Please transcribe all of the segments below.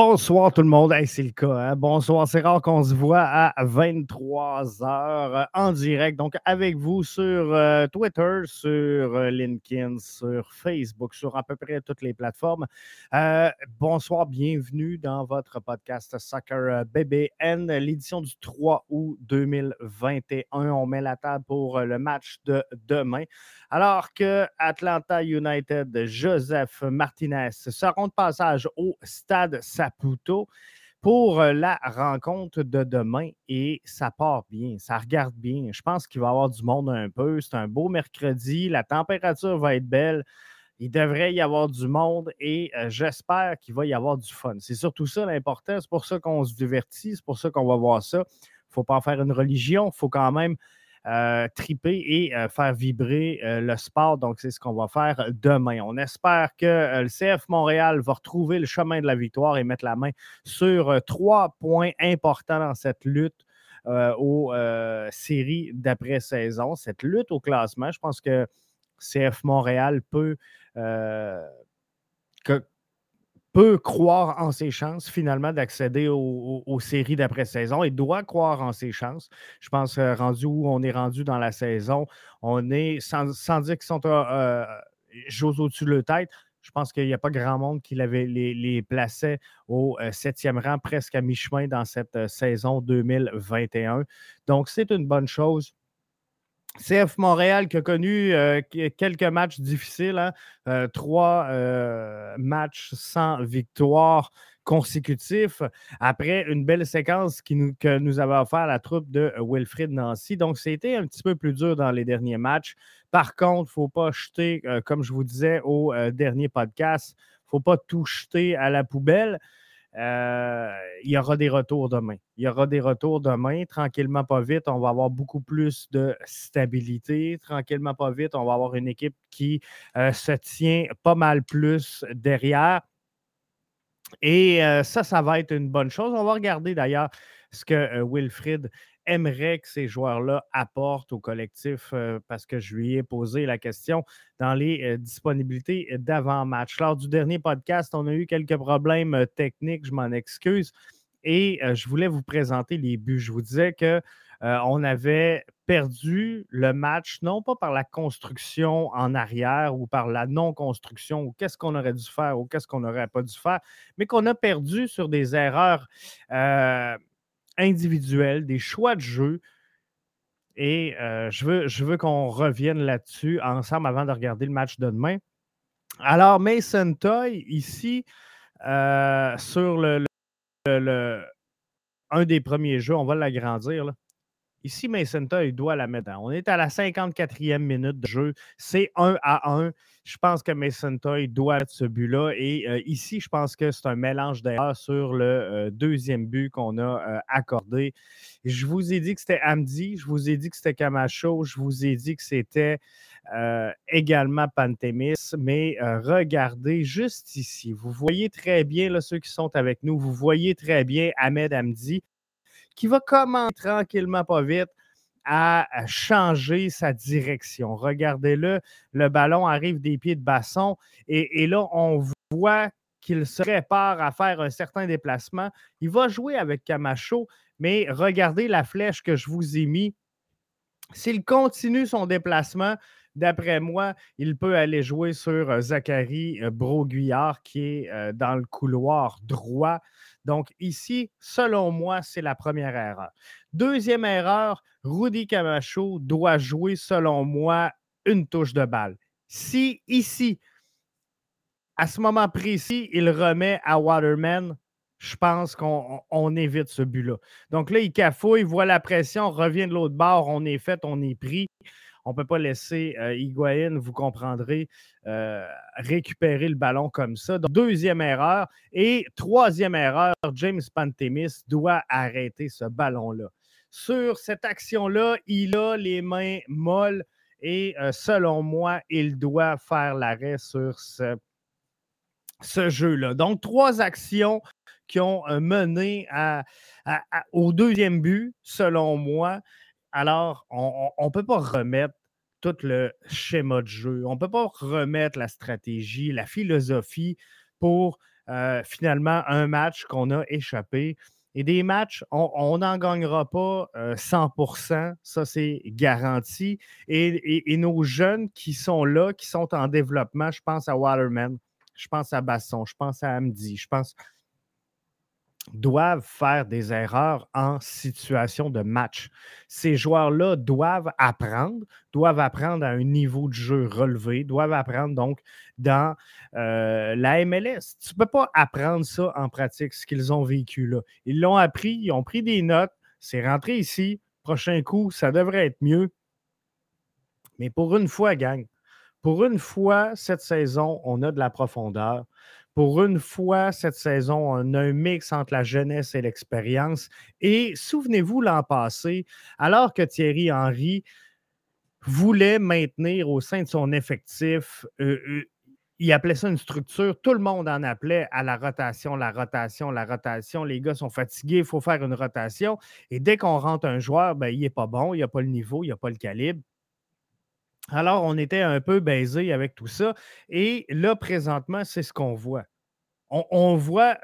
Bonsoir tout le monde, c'est le cas. Hein? Bonsoir, c'est rare qu'on se voit à 23h euh, en direct. Donc avec vous sur euh, Twitter, sur euh, LinkedIn, sur Facebook, sur à peu près toutes les plateformes. bonsoir, bienvenue dans votre podcast Soccer BBN, l'édition du 3 août 2021. On met la table pour le match de demain. Alors que Atlanta United, Joseph Martinez seront de passage au stade Saputo pour euh, la rencontre de demain et ça part bien, ça regarde bien. Je pense qu'il va y avoir du monde un peu. C'est un beau mercredi, la température va être belle. Il devrait y avoir du monde et euh, j'espère qu'il va y avoir du fun. C'est surtout ça l'important. C'est pour ça qu'on se divertit, c'est pour ça qu'on va voir ça. Il ne faut pas en faire une religion, il faut quand même euh, triper et euh, faire vibrer euh, le sport. Donc, c'est ce qu'on va faire demain. On espère que le CF Montréal va retrouver le chemin de la victoire et mettre la main sur trois points importants dans cette lutte aux séries d'après-saison, cette lutte au classement. Je pense que CF Montréal peut peut croire en ses chances finalement d'accéder aux, séries d'après-saison et doit croire en ses chances. Je pense, euh, rendu où on est rendu dans la saison, on est, sans, dire qu'ils sont euh, euh au-dessus de leur tête, je pense qu'il n'y a pas grand monde qui les, les plaçait au euh, septième rang, presque à mi-chemin dans cette saison 2021. Donc, c'est une bonne chose. CF Montréal qui a connu euh, quelques matchs difficiles, hein. euh, trois euh, matchs sans victoire consécutifs après une belle séquence que nous avait offert la troupe de Wilfrid Nancy. Donc, c'était un petit peu plus dur dans les derniers matchs. Par contre, il ne faut pas jeter, comme je vous disais au dernier podcast, il ne faut pas tout jeter à la poubelle. Euh, il y aura des retours demain. Il y aura des retours demain. Tranquillement, pas vite, on va avoir beaucoup plus de stabilité. Tranquillement, pas vite, on va avoir une équipe qui euh, se tient pas mal plus derrière. Et euh, ça, ça va être une bonne chose. On va regarder d'ailleurs ce que Wilfrid aimerait que ces joueurs-là apportent au collectif euh, parce que je lui ai posé la question dans les euh, disponibilités d'avant-match. Lors du dernier podcast, on a eu quelques problèmes euh, techniques, je m'en excuse, et je voulais vous présenter les buts. Je vous disais que on avait perdu le match, non pas par la construction en arrière ou par la non-construction, ou qu'est-ce qu'on aurait dû faire ou qu'est-ce qu'on n'aurait pas dû faire, mais qu'on a perdu sur des erreurs individuels, des choix de jeu. Et euh, je veux, je veux qu'on revienne là-dessus ensemble avant de regarder le match de demain. Alors, Mason Toy, ici, euh, sur le, un des premiers jeux, on va l'agrandir. Ici, Mason Toy doit la mettre. On est à la 54e minute de jeu. C'est 1 à 1 je pense que Mason Toy doit être ce but-là. Et euh, ici, je pense que c'est un mélange d'erreurs sur le euh, deuxième but qu'on a euh, accordé. Je vous ai dit que c'était Amdi, je vous ai dit que c'était Camacho, je vous ai dit que c'était également Pantémis. Mais regardez juste ici, vous voyez très bien là, ceux qui sont avec nous, vous voyez très bien Ahmed Amdi qui va commencer tranquillement, pas vite à changer sa direction. Regardez-le, le ballon arrive des pieds de basson et, là, on voit qu'il se prépare à faire un certain déplacement. Il va jouer avec Camacho, mais regardez la flèche que je vous ai mis. S'il continue son déplacement, d'après moi, il peut aller jouer sur euh, Zachary euh, Broguillard qui est euh, dans le couloir droit. Donc ici, selon moi, c'est la première erreur. Deuxième erreur, Rudy Camacho doit jouer, selon moi, une touche de balle. Si ici, à ce moment précis, il remet à Waterman, je pense qu'on évite ce but-là. Donc là, il cafouille, il voit la pression, revient de l'autre bord, on est fait, on est pris. On ne peut pas laisser euh, vous comprendrez, euh, récupérer le ballon comme ça. deuxième erreur. Et troisième erreur, James Pantemis doit arrêter ce ballon-là. Sur cette action-là, il a les mains molles et euh, selon moi, il doit faire l'arrêt sur ce, ce jeu-là. Donc, trois actions qui ont euh, mené au deuxième but, selon moi. Alors, on ne peut pas remettre tout le schéma de jeu. On ne peut pas remettre la stratégie, la philosophie pour finalement un match qu'on a échappé. Et des matchs, on n'en gagnera pas 100% ça c'est garanti. Et, et, nos jeunes qui sont là, qui sont en développement, je pense à Waterman, je pense à Basson, je pense à Amdi, je pense doivent faire des erreurs en situation de match. Ces joueurs-là doivent apprendre, doivent apprendre à un niveau de jeu relevé, doivent apprendre donc dans euh, la MLS. Tu ne peux pas apprendre ça en pratique, ce qu'ils ont vécu là. Ils l'ont appris, ils ont pris des notes, c'est rentré ici. Prochain coup, ça devrait être mieux. Mais pour une fois, gang, pour une fois, cette saison, on a de la profondeur. Pour une fois, cette saison, on a un mix entre la jeunesse et l'expérience. Et souvenez-vous l'an passé, alors que Thierry Henry voulait maintenir au sein de son effectif, euh, euh, il appelait ça une structure, tout le monde en appelait à la rotation, la rotation, la rotation. Les gars sont fatigués, il faut faire une rotation. Et dès qu'on rentre un joueur, ben, il n'est pas bon, il n'a pas le niveau, il n'a pas le calibre. Alors, on était un peu baisé avec tout ça. Et là, présentement, c'est ce qu'on voit. On, voit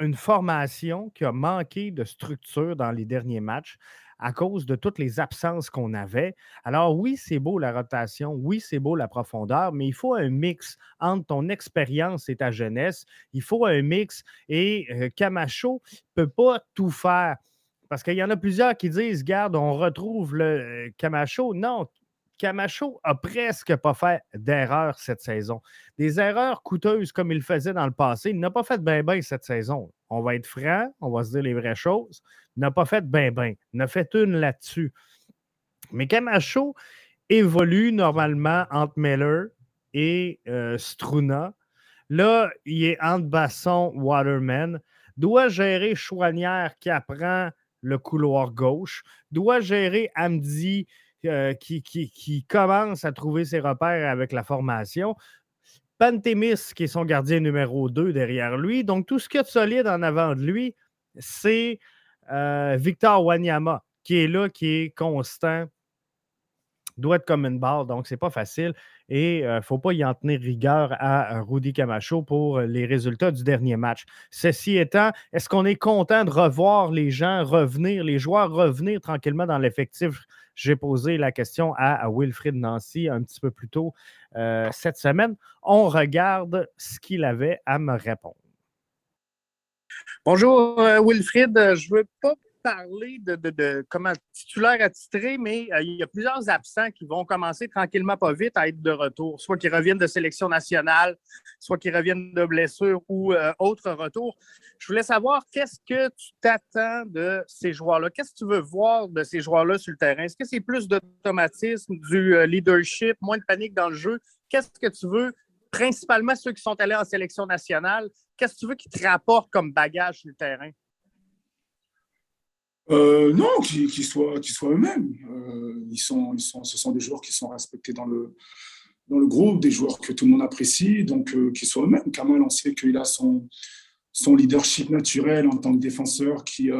une formation qui a manqué de structure dans les derniers matchs à cause de toutes les absences qu'on avait. Alors oui, c'est beau la rotation, oui, c'est beau la profondeur, mais il faut un mix entre ton expérience et ta jeunesse. Il faut un mix et Camacho ne peut pas tout faire. Parce qu'il y en a plusieurs qui disent, garde, on retrouve le Camacho. Non, Camacho a presque pas fait d'erreurs cette saison. Des erreurs coûteuses comme il faisait dans le passé. Il n'a pas fait bien bien cette saison. On va être franc, on va se dire les vraies choses. Il n'a pas fait bien bien. Il a fait une là-dessus. Mais Camacho évolue normalement entre Miller et euh, Struna. Là, il est entre Basson, Waterman. Doit gérer Chouanière qui apprend le couloir gauche. Doit gérer Amdi euh, qui, commence à trouver ses repères avec la formation. Pantémis, qui est son gardien numéro 2 derrière lui. Donc, tout ce qu'il y a de solide en avant de lui, c'est euh, Victor Wanyama, qui est là, qui est constant, doit être comme une barre, donc c'est pas facile. Et il euh, ne faut pas y en tenir rigueur à Rudy Camacho pour les résultats du dernier match. Ceci étant, est-ce qu'on est content de revoir les gens revenir, les joueurs revenir tranquillement dans l'effectif? J'ai posé la question à, Wilfrid Nancy un petit peu plus tôt euh, cette semaine. On regarde ce qu'il avait à me répondre. Bonjour euh, Wilfrid, je ne veux pas parler de, de, comment titulaire attitré, mais euh, il y a plusieurs absents qui vont commencer tranquillement pas vite à être de retour, soit qui reviennent de sélection nationale, soit qui reviennent de blessure ou euh, autre retour. Je voulais savoir qu'est-ce que tu t'attends de ces joueurs-là? Qu'est-ce que tu veux voir de ces joueurs-là sur le terrain? Est-ce que c'est plus d'automatisme, du euh, leadership, moins de panique dans le jeu? Qu'est-ce que tu veux principalement ceux qui sont allés en sélection nationale, qu'est-ce que tu veux qu'ils te rapportent comme bagage sur le terrain? Euh, non, qu'ils soient, eux-mêmes. Euh, ils sont, ils sont, ce sont des joueurs qui sont respectés dans le, dans le groupe, des joueurs que tout le monde apprécie, donc euh, qu'ils soient eux-mêmes. Kamal, on sait qu'il a son, son leadership naturel en tant que défenseur qui,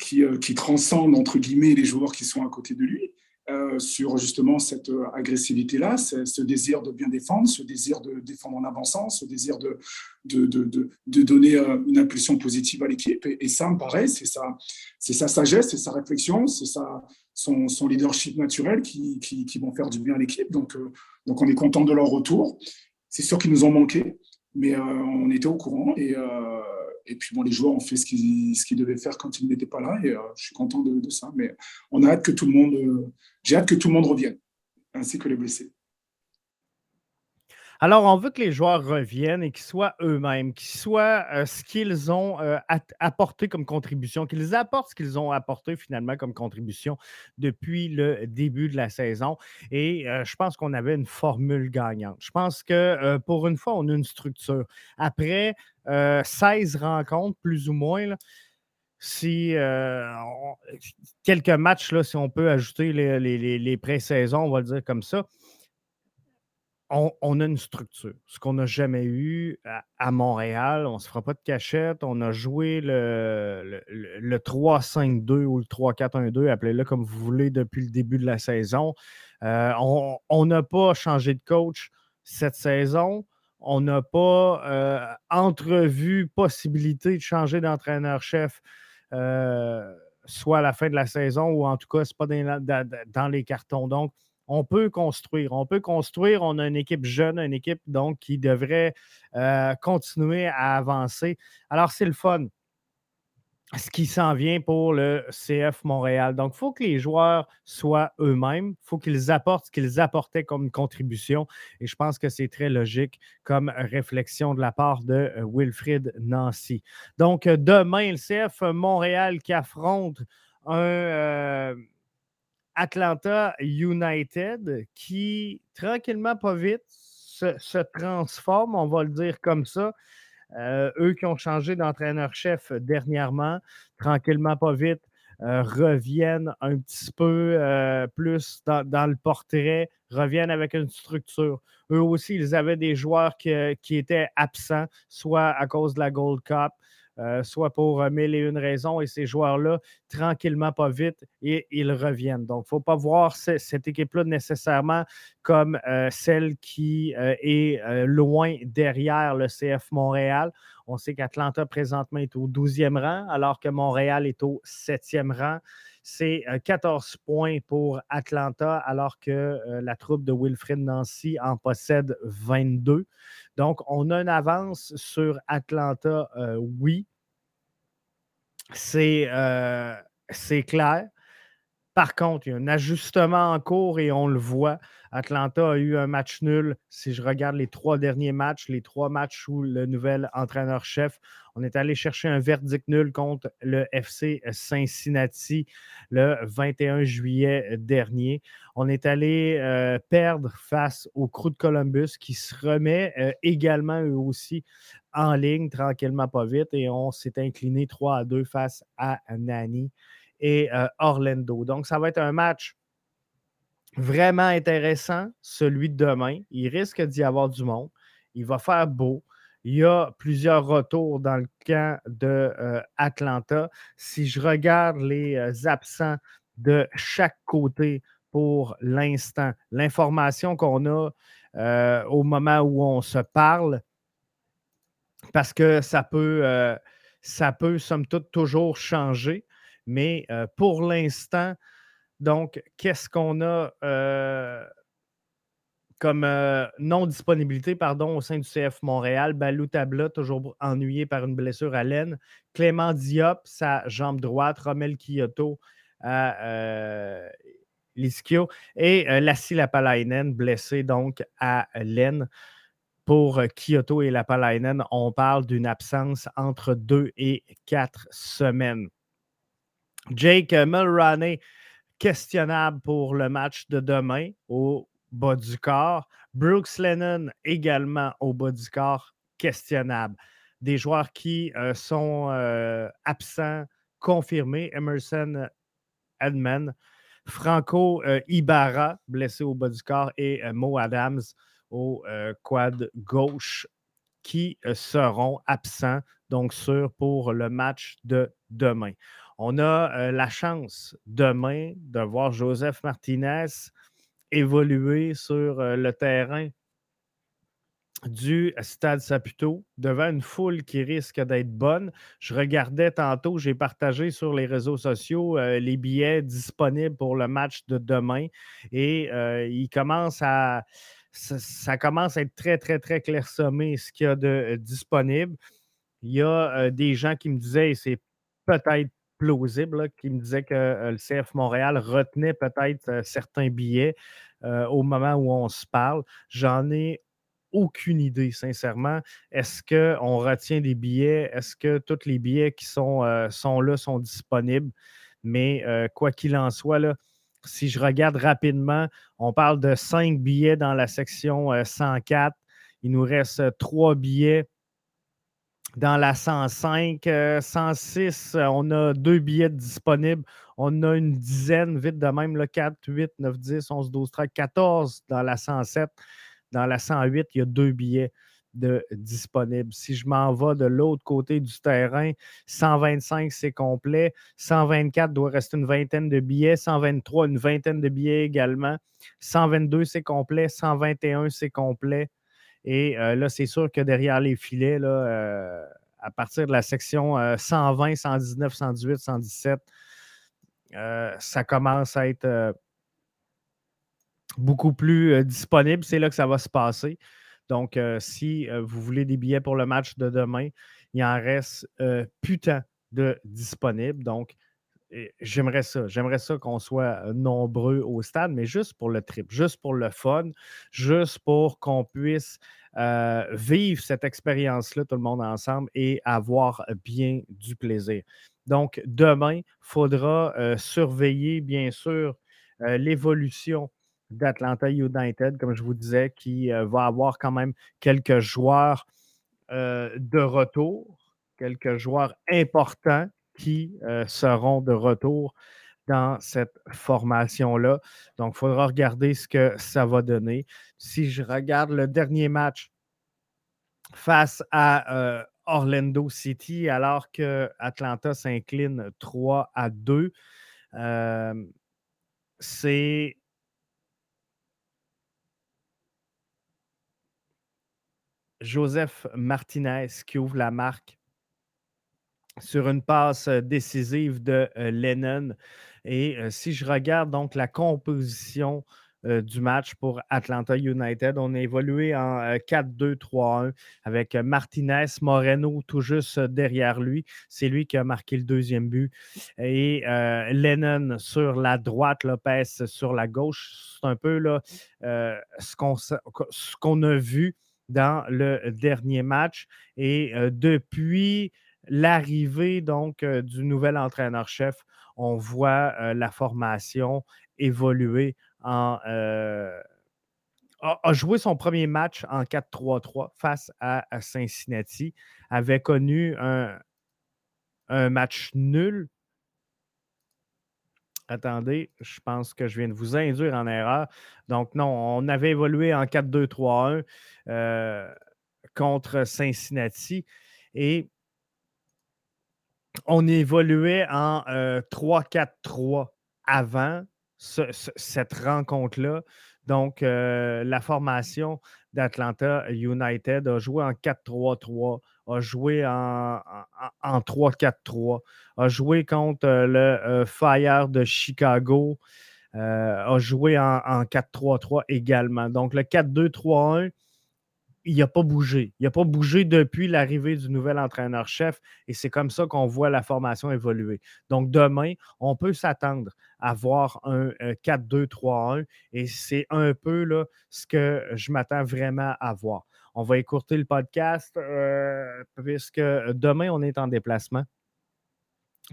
qui, qui transcende, entre guillemets, les joueurs qui sont à côté de lui. Euh, sur justement cette euh, agressivité-là, ce désir de bien défendre, ce désir de défendre en avançant, ce désir de, de, de, de donner euh, une impulsion positive à l'équipe. Et, ça, me paraît, c'est sa, sa sagesse, c'est sa réflexion, c'est son, son, leadership naturel qui, qui, qui, vont faire du bien à l'équipe. Donc, donc on est content de leur retour. C'est sûr qu'ils nous ont manqué, mais on était au courant. Et, et puis bon, les joueurs ont fait ce qu'ils devaient faire quand ils n'étaient pas là, et je suis content de, ça. Mais on a hâte que tout le monde j'ai hâte que tout le monde revienne, ainsi que les blessés. Alors, on veut que les joueurs reviennent et qu'ils soient eux-mêmes, qu'ils soient euh, ce qu'ils ont euh, apporté comme contribution, qu'ils apportent ce qu'ils ont apporté finalement comme contribution depuis le début de la saison. Et euh, je pense qu'on avait une formule gagnante. Je pense que pour une fois, on a une structure. Après 16 rencontres, plus ou moins, si euh, quelques matchs, si on peut ajouter les, les, pré-saisons, on va le dire comme ça, on, a une structure. Ce qu'on n'a jamais eu à, Montréal, on ne se fera pas de cachette. On a joué le, le, 3-5-2 ou le 3-4-1-2, appelez-le comme vous voulez, depuis le début de la saison. Euh, on n'a pas changé de coach cette saison On n'a pas entrevu possibilité de changer d'entraîneur-chef soit à la fin de la saison ou en tout cas, ce n'est pas dans, les cartons. Donc, on peut construire. On peut construire. On a une équipe jeune, une équipe donc qui devrait continuer à avancer. Alors, c'est le fun ce qui s'en vient pour le CF Montréal. Donc, il faut que les joueurs soient eux-mêmes. Il faut qu'ils apportent ce qu'ils apportaient comme contribution. Et je pense que c'est très logique comme réflexion de la part de euh, Wilfrid Nancy. Donc, euh, demain, le CF Montréal qui affronte un euh, Atlanta United qui, tranquillement, pas vite, se transforme, on va le dire comme ça. Euh, eux qui ont changé d'entraîneur-chef dernièrement, tranquillement, pas vite, euh, reviennent un petit peu euh, plus dans, le portrait, reviennent avec une structure. Eux aussi, ils avaient des joueurs qui, qui étaient absents, soit à cause de la Gold Cup, euh, soit pour mille et une raisons. Et ces joueurs-là, tranquillement, pas vite, et ils reviennent. Donc, il ne faut pas voir cette équipe-là nécessairement comme euh, celle qui euh, est loin derrière le CF Montréal. On sait qu'Atlanta présentement est au 12e rang, alors que Montréal est au 7e rang. C'est 14 points pour Atlanta, alors que la troupe de Wilfred Nancy en possède 22. Donc, on a une avance sur Atlanta, euh, oui. Euh, c'est clair. Par contre, il y a un ajustement en cours et on le voit. Atlanta a eu un match nul. Si je regarde les trois derniers matchs, les trois matchs où le nouvel entraîneur-chef, on est allé chercher un verdict nul contre le FC Cincinnati le 21 juillet dernier. On est allé euh, perdre face au Crew de Columbus qui se remet euh, également eux aussi en ligne tranquillement pas vite et on s'est incliné 3 à 2 face à Nani et euh, Orlando. Donc, ça va être un match vraiment intéressant, celui de demain. Il risque d'y avoir du monde. Il va faire beau. Il y a plusieurs retours dans le camp de euh, Atlanta. Si je regarde les euh, absents de chaque côté pour l'instant, l'information qu'on a au moment où on se parle, parce que ça peut, ça peut somme toute toujours changer. Mais pour l'instant, donc, qu'est-ce qu'on a comme non-disponibilité pardon, au sein du CF Montréal? Balou Tabla, toujours ennuyé par une blessure à l'aine. Clément Diop, sa jambe droite. Romel Kyoto à l'Ischio. Et Lassie Lapalainen, blessé donc à l'aine. Pour Kyoto et Lapalainen, on parle d'une absence entre deux et quatre semaines. Jake Mulroney, questionnable pour le match de demain au bas du corps. Brooks Lennon également au bas du corps, questionnable. Des joueurs qui euh, sont euh, absents, confirmés. Emerson Edman, Franco euh, Ibarra, blessé au bas du corps, et Mo Adams au quad gauche, qui seront absents, donc sûrs pour le match de demain. On a euh, la chance demain de voir Joseph Martinez évoluer sur euh, le terrain du Stade Saputo devant une foule qui risque d'être bonne. Je regardais tantôt, j'ai partagé sur les réseaux sociaux euh, les billets disponibles pour le match de demain et il commence à ça, commence à être très, très, très clairsemé ce qu'il y a de disponible. Il y a des gens qui me disaient, c'est peut-être plausible qui me disait que euh, le CF Montréal retenait peut-être euh, certains billets euh, au moment où on se parle. J'en ai aucune idée, sincèrement. Est-ce qu'on retient des billets? Est-ce que tous les billets qui sont, sont là sont disponibles? Mais quoi qu'il en soit, là, si je regarde rapidement, on parle de cinq billets dans la section 104. Il nous reste trois billets dans la 105, 106, euh, euh, on a deux billets disponibles. On a une dizaine, vite de même, là, 4, 8, 9, 10, 11, 12, 13, 14 dans la 107. Dans la 108, il y a deux billets de disponibles. Si je m'en vais de l'autre côté du terrain, 125, c'est complet. 124 doit rester une vingtaine de billets. 123, une vingtaine de billets également. 122, c'est complet. 121, c'est complet. Et là, c'est sûr que derrière les filets, là, à partir de la section 120, 119, 118, 117, ça commence à être beaucoup plus disponible. C'est là que ça va se passer. Donc, si vous voulez des billets pour le match de demain, il en reste putain de disponibles. Donc, j'aimerais ça. J'aimerais ça qu'on soit nombreux au stade, mais juste pour le trip, juste pour le fun, juste pour qu'on puisse vivre cette expérience-là, tout le monde ensemble, et avoir bien du plaisir. Donc, demain, il faudra surveiller, bien sûr, l'évolution d'Atlanta United, comme je vous disais, qui va avoir quand même quelques joueurs de retour, quelques joueurs importants qui euh, seront de retour dans cette formation-là. Donc, il faudra regarder ce que ça va donner. Si je regarde le dernier match face à euh, Orlando City, alors que Atlanta s'incline 3 à 2, euh, c'est Joseph Martinez qui ouvre la marque sur une passe décisive de Lennon. Et si je regarde donc la composition du match pour Atlanta United, on a évolué en 4-2-3-1 avec Martinez, Moreno tout juste derrière lui. C'est lui qui a marqué le deuxième but. Et Lennon sur la droite, Lopez sur la gauche. C'est un peu là, ce qu'on a vu dans le dernier match. Et depuis l'arrivée donc euh, du nouvel entraîneur-chef, on voit euh, la formation évoluer en. Euh, a, joué son premier match en 4-3-3 face à, Cincinnati, avait connu un, un match nul Attendez, je pense que je viens de vous induire en erreur. Donc, non, on avait évolué en 4-2-3-1 contre Cincinnati. Et on évoluait en 3-4-3 euh, avant cette rencontre-là. Donc, euh, la formation d'Atlanta United a joué en 4-3-3, a joué en, 3-4-3, a joué contre euh, le Fire de Chicago, a joué en 4-3-3 également. Donc, le 4-2-3-1 il n'a pas bougé. Il n'a pas bougé depuis l'arrivée du nouvel entraîneur-chef et c'est comme ça qu'on voit la formation évoluer. Donc, demain, on peut s'attendre à voir un 4-2-3-1 euh, et c'est un peu là, ce que je m'attends vraiment à voir. On va écourter le podcast euh, puisque demain, on est en déplacement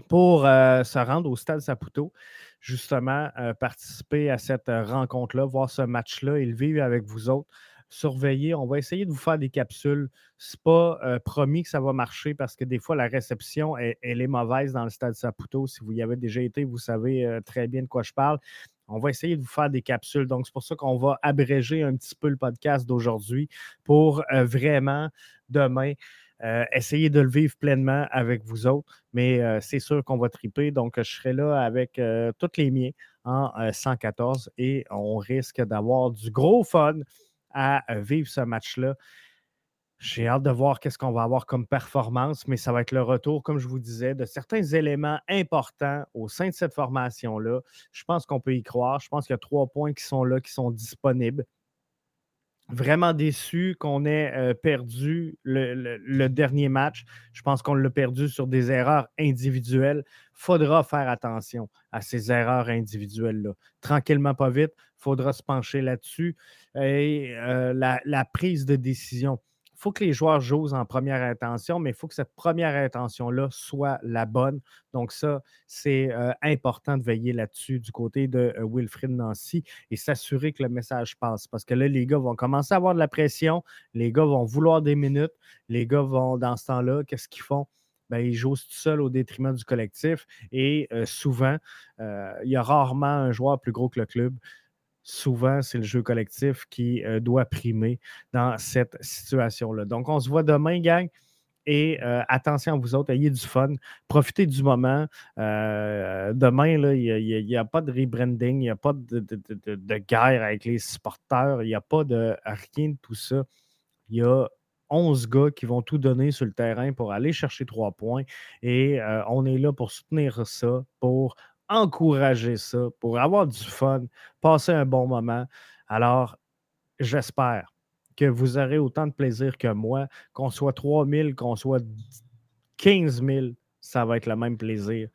pour euh, se rendre au Stade Saputo, justement, participer à cette rencontre-là, voir ce match-là et le vivre avec vous autres surveiller. On va essayer de vous faire des capsules. Ce n'est pas euh, promis que ça va marcher parce que des fois, la réception, elle, est mauvaise dans le stade Saputo. Si vous y avez déjà été, vous savez euh, très bien de quoi je parle. On va essayer de vous faire des capsules. Donc, c'est pour ça qu'on va abréger un petit peu le podcast d'aujourd'hui pour euh, vraiment demain. essayer de le vivre pleinement avec vous autres, mais c'est sûr qu'on va triper. Donc, je serai là avec tous les miens en 114 et on risque d'avoir du gros fun à vivre ce match-là. J'ai hâte de voir qu'est-ce qu'on va avoir comme performance, mais ça va être le retour, comme je vous disais, de certains éléments importants au sein de cette formation-là. Je pense qu'on peut y croire. Je pense qu'il y a trois points qui sont là, qui sont disponibles vraiment déçu qu'on ait euh, perdu le, dernier match. Je pense qu'on l'a perdu sur des erreurs individuelles. faudra faire attention à ces erreurs individuelles-là. Tranquillement, pas vite, faudra se pencher là-dessus. Et euh, la, prise de décision faut que les joueurs jouent en première intention, mais il faut que cette première intention-là soit la bonne. Donc, ça, c'est euh, important de veiller là-dessus du côté de euh, Wilfrid Nancy et s'assurer que le message passe. Parce que là, les gars vont commencer à avoir de la pression, les gars vont vouloir des minutes, les gars vont, dans ce temps-là, qu'est-ce qu'ils font? Ben, ils jouent tout seuls au détriment du collectif. Et euh, souvent, il y a rarement un joueur plus gros que le club souvent, c'est le jeu collectif qui euh, doit primer dans cette situation-là. Donc, on se voit demain, gang. Et euh, attention à vous autres, ayez du fun, profitez du moment. Euh, demain, il n'y a, pas de rebranding, il n'y a pas de, guerre avec les supporters, il n'y a pas de rien de tout ça. Il y a 11 gars qui vont tout donner sur le terrain pour aller chercher trois points. Et on est là pour soutenir ça, pour encourager ça, pour avoir du fun, passer un bon moment. Alors, j'espère que vous aurez autant de plaisir que moi, qu'on soit 3000, qu'on soit 15 000, ça va être le même plaisir.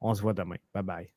On se voit demain. Bye bye.